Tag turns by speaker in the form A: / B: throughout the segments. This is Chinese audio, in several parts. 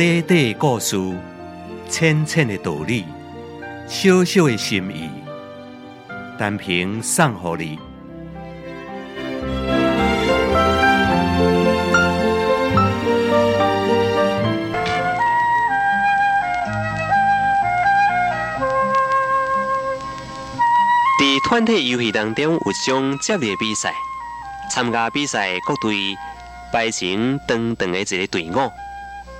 A: 短短的故事，浅浅的道理，小小的心意，单凭送给你。
B: 在团体游戏当中，有一种接力比赛，参加比赛各队排成长长的一个队伍，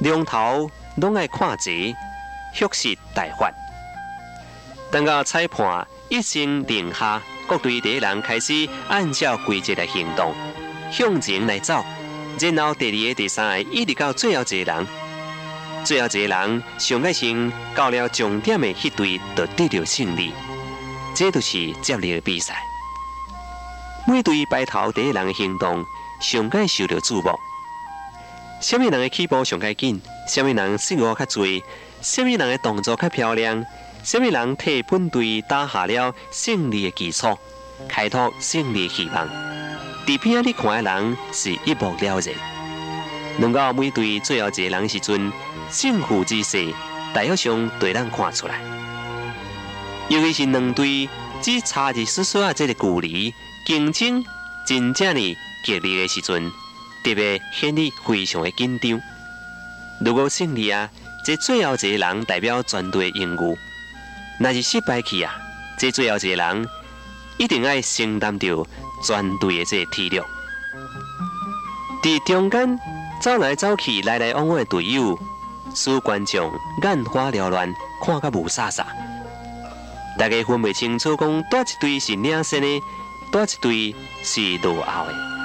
B: 两头拢爱看齐，蓄势待发。等到裁判一声令下，各队第一人开始按照规则来行动，向前来走，然后第二个、第三个一直到最后一个人，最后一个人上个先到了终点的迄队，就得到胜利。这就是接力的比赛。每队排头第一人的行动，上该受到注目。什么人的起步上该紧？什么人失误较侪？什么人的动作较漂亮？什么人替本队打下了胜利的基础，开拓胜利希望？伫边仔你看的人是一目了然。等到每队最后一个人时阵，胜负之势大约上对咱看出来。尤其是两队只差一丝丝啊，这个距离竞争真正的激烈的时阵，特别显得非常的紧张。如果胜利啊，这最后一个人代表全队的荣誉；那是失败去啊，这最后一个人一定要承担着全队的这个体力。在中间走来走去、来来往往的队友，使观众眼花缭乱，看甲无煞煞。大家分不清楚，讲哪一队是领先的，哪一队是落后的。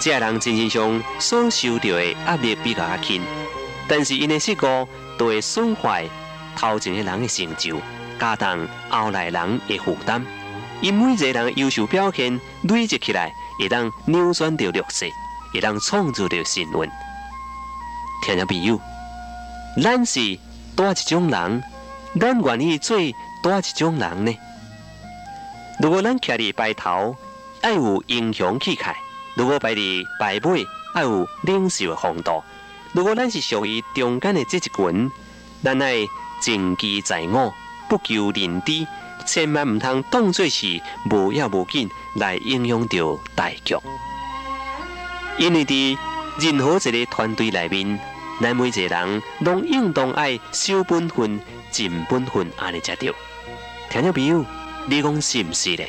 B: 这人精神上所受到的压力比较轻，但是因的失误都会损坏头前的人的成就，加重后来人的负担。因每一个人的优秀表现累积起来，会当扭转着劣势，会当创造着新闻。听众朋友，咱是多一种人，咱愿意做。多一种人呢？如果咱徛伫排头，爱有英雄气概；如果排伫排尾，爱有领袖的风度；如果咱是属于中间的这一群，咱爱静机在我，不求人知，千万唔通当做是无要无紧来影响着大局。因为伫任何一个团队内面，咱每一个人拢应当爱守本分、尽本分，安尼才对。听众朋友，你讲是毋是咧？